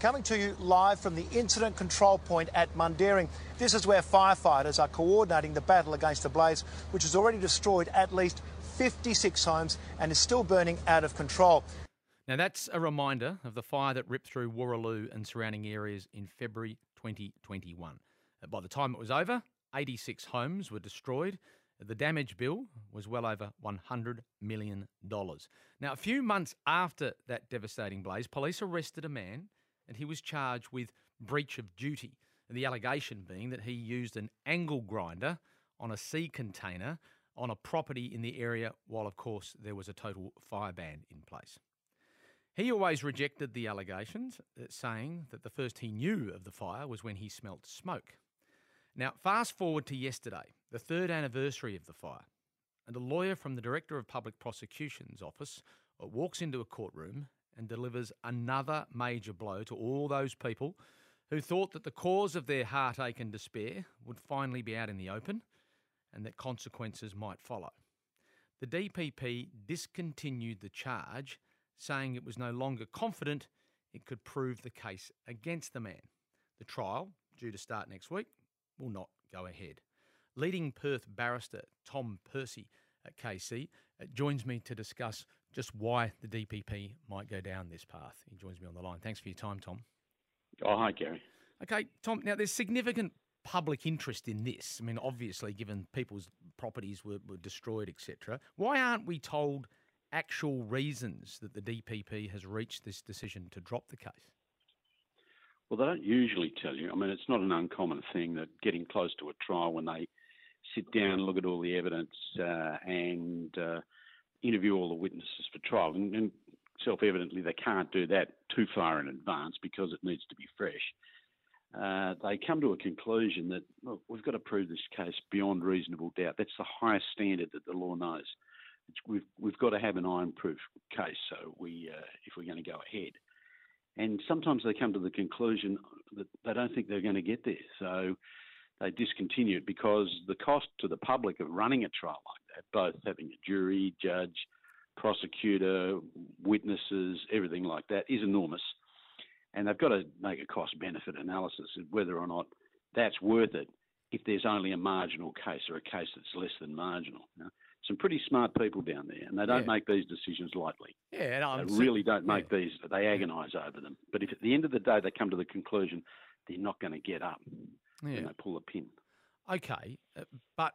Coming to you live from the incident control point at Mundaring. This is where firefighters are coordinating the battle against the blaze, which has already destroyed at least 56 homes and is still burning out of control. Now, that's a reminder of the fire that ripped through Wooroloo and surrounding areas in February 2021. Uh, by the time it was over, 86 homes were destroyed. The damage bill was well over $100 million. Now, a few months after that devastating blaze, police arrested a man and he was charged with breach of duty. The allegation being that he used an angle grinder on a sea container on a property in the area, while of course there was a total fire ban in place. He always rejected the allegations, uh, saying that the first he knew of the fire was when he smelt smoke. Now, fast forward to yesterday, the third anniversary of the fire, and a lawyer from the Director of Public Prosecution's office uh, walks into a courtroom and delivers another major blow to all those people who thought that the cause of their heartache and despair would finally be out in the open and that consequences might follow. The DPP discontinued the charge, saying it was no longer confident it could prove the case against the man. The trial, due to start next week, will not go ahead. Leading Perth barrister Tom Percy at KC uh, joins me to discuss just why the DPP might go down this path. He joins me on the line. Thanks for your time, Tom. Oh, hi, Gary. Okay, Tom. Now, there's significant public interest in this. I mean, obviously, given people's properties were, were destroyed, etc. Why aren't we told actual reasons that the DPP has reached this decision to drop the case? Well, they don't usually tell you. I mean, it's not an uncommon thing that getting close to a trial when they sit down, look at all the evidence, uh, and uh, interview all the witnesses for trial. And, and self evidently, they can't do that too far in advance because it needs to be fresh. Uh, they come to a conclusion that look, we've got to prove this case beyond reasonable doubt. That's the highest standard that the law knows. It's, we've we've got to have an iron-proof case. So we, uh, if we're going to go ahead, and sometimes they come to the conclusion that they don't think they're going to get there. So they discontinue it because the cost to the public of running a trial like both having a jury, judge, prosecutor, witnesses, everything like that, is enormous. And they've got to make a cost benefit analysis of whether or not that's worth it if there's only a marginal case or a case that's less than marginal. You know? Some pretty smart people down there, and they don't yeah. make these decisions lightly. Yeah, no, they really don't make yeah. these. They agonise over them. But if at the end of the day they come to the conclusion they're not going to get up, yeah. know, pull a pin. Okay, uh, but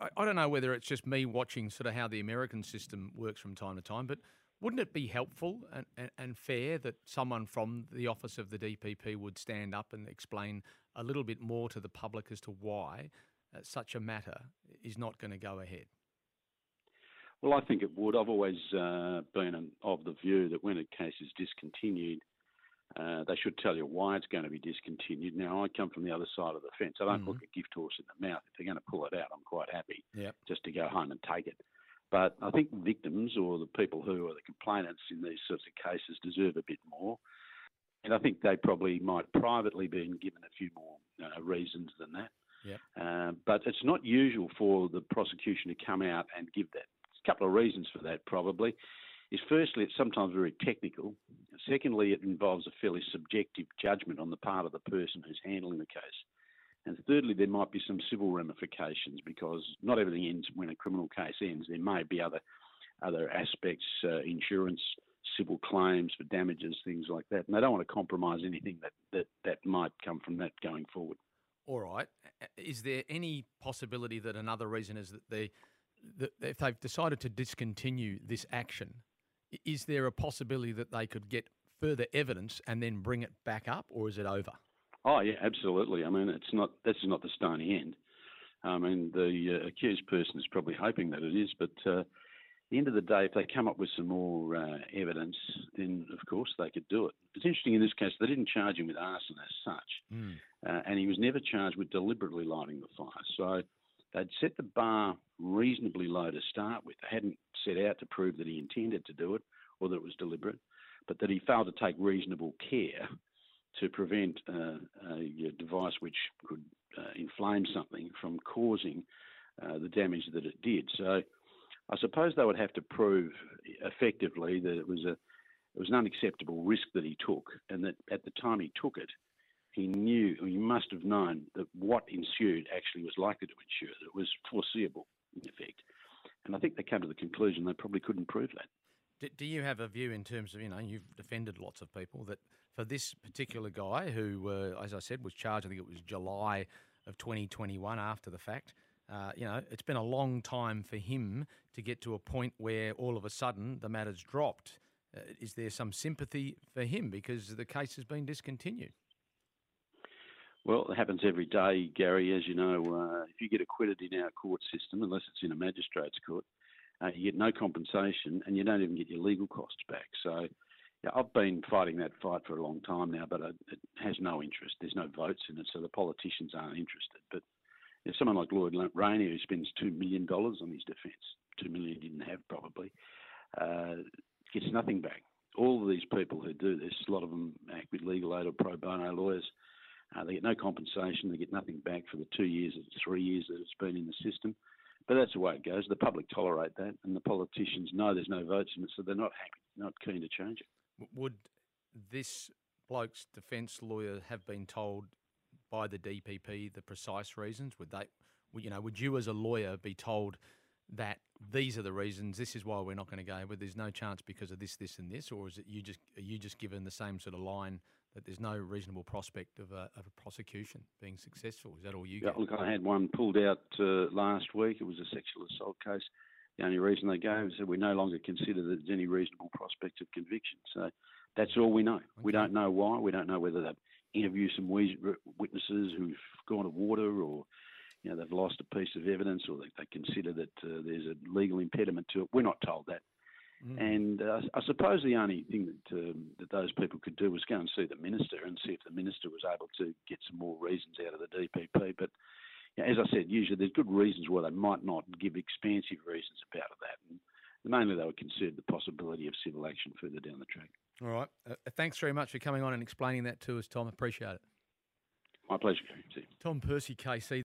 I, I don't know whether it's just me watching sort of how the American system works from time to time, but wouldn't it be helpful and, and, and, fair that someone from the office of the DPP would stand up and explain a little bit more to the public as to why uh, such a matter is not going to go ahead? Well, I think it would. I've always uh, been of the view that when a case is discontinued, uh, they should tell you why it's going to be discontinued. Now, I come from the other side of the fence. I don't mm-hmm. look a gift horse in the mouth. If they're going to pull it out, I'm quite happy yep. just to go home and take it. But I think victims or the people who are the complainants in these sorts of cases deserve a bit more. And I think they probably might privately been given a few more uh, reasons than that. Yep. Uh, but it's not usual for the prosecution to come out and give that. There's a couple of reasons for that, probably is firstly, it's sometimes very technical. Secondly, it involves a fairly subjective judgment on the part of the person who's handling the case. And thirdly, there might be some civil ramifications because not everything ends when a criminal case ends. There may be other other aspects, uh, insurance, civil claims for damages, things like that. And they don't want to compromise anything that, that, that might come from that going forward. All right. Is there any possibility that another reason is that they, that if they've decided to discontinue this action, is there a possibility that they could get further evidence and then bring it back up, or is it over? Oh yeah, absolutely. I mean, it's not this is not the stony end. I mean, the uh, accused person is probably hoping that it is, but uh, at the end of the day, if they come up with some more uh, evidence, then of course they could do it. It's interesting in this case; they didn't charge him with arson as such, mm. and he was never charged with deliberately lighting the fire. So they'd set the bar reasonably low to start with. They hadn't set out to prove that he intended to do it or that it was deliberate, but that he failed to take reasonable care to prevent uh, a device which could uh, inflame something from causing uh, the damage that it did. So I suppose they would have to prove effectively that it was a it was an unacceptable risk that he took, and that at the time he took it, he knew, or he must have known that what ensued actually was likely to ensue. That it was foreseeable, in effect. And I think they came to the conclusion they probably couldn't prove that. Do, do you have a view in terms of, you know, you've defended lots of people, that for this particular guy who, uh, as I said, was charged, I think it was July of 2021 after the fact, uh, you know, it's been a long time for him to get to a point where all of a sudden the matter's dropped. Uh, is there some sympathy for him because the case has been discontinued? Well, it happens every day, Gary. As you know, uh, if you get acquitted in our court system, unless it's in a magistrate's court, uh, you get no compensation and you don't even get your legal costs back. So yeah, I've been fighting that fight for a long time now, but it has no interest. There's no votes in it, so the politicians aren't interested. But if someone like Lloyd Rayney, who spends $2 million on his defence, $2 million he didn't have probably, uh, gets nothing back. All of these people who do this, a lot of them act with legal aid or pro bono lawyers, uh, they get no compensation, they get nothing back for the two years or three years that it's been in the system. But that's the way it goes. The public tolerate that, and the politicians know there's no votes in it, so they're not happy, not keen to change it. Would this bloke's defence lawyer have been told by the DPP the precise reasons? Would they, you know, would you as a lawyer be told that these are the reasons, this is why we're not going to go, but there's no chance because of this, this, and this, or is it you just are you just given the same sort of line that there's no reasonable prospect of a, of a prosecution being successful? Is that all you yeah, get? Look, I had one pulled out uh, last week. It was a sexual assault case. The only reason they gave is that we no longer consider that there's any reasonable prospect of conviction. So that's all we know. Okay. We don't know why. We don't know whether they've interviewed some witnesses who've gone to water or you know they've lost a piece of evidence or they, they consider that uh, there's a legal impediment to it. We're not told that. Mm. And uh, I suppose the only thing that um, that those people could do was go and see the minister and see if the minister was able to get some more reasons out of the DPP. But you know, as I said, usually there's good reasons why they might not give expansive reasons about that. And mainly they were considered the possibility of civil action further down the track. All right. Uh, thanks very much for coming on and explaining that to us, Tom. Appreciate it. My pleasure. Tom Percy, KC.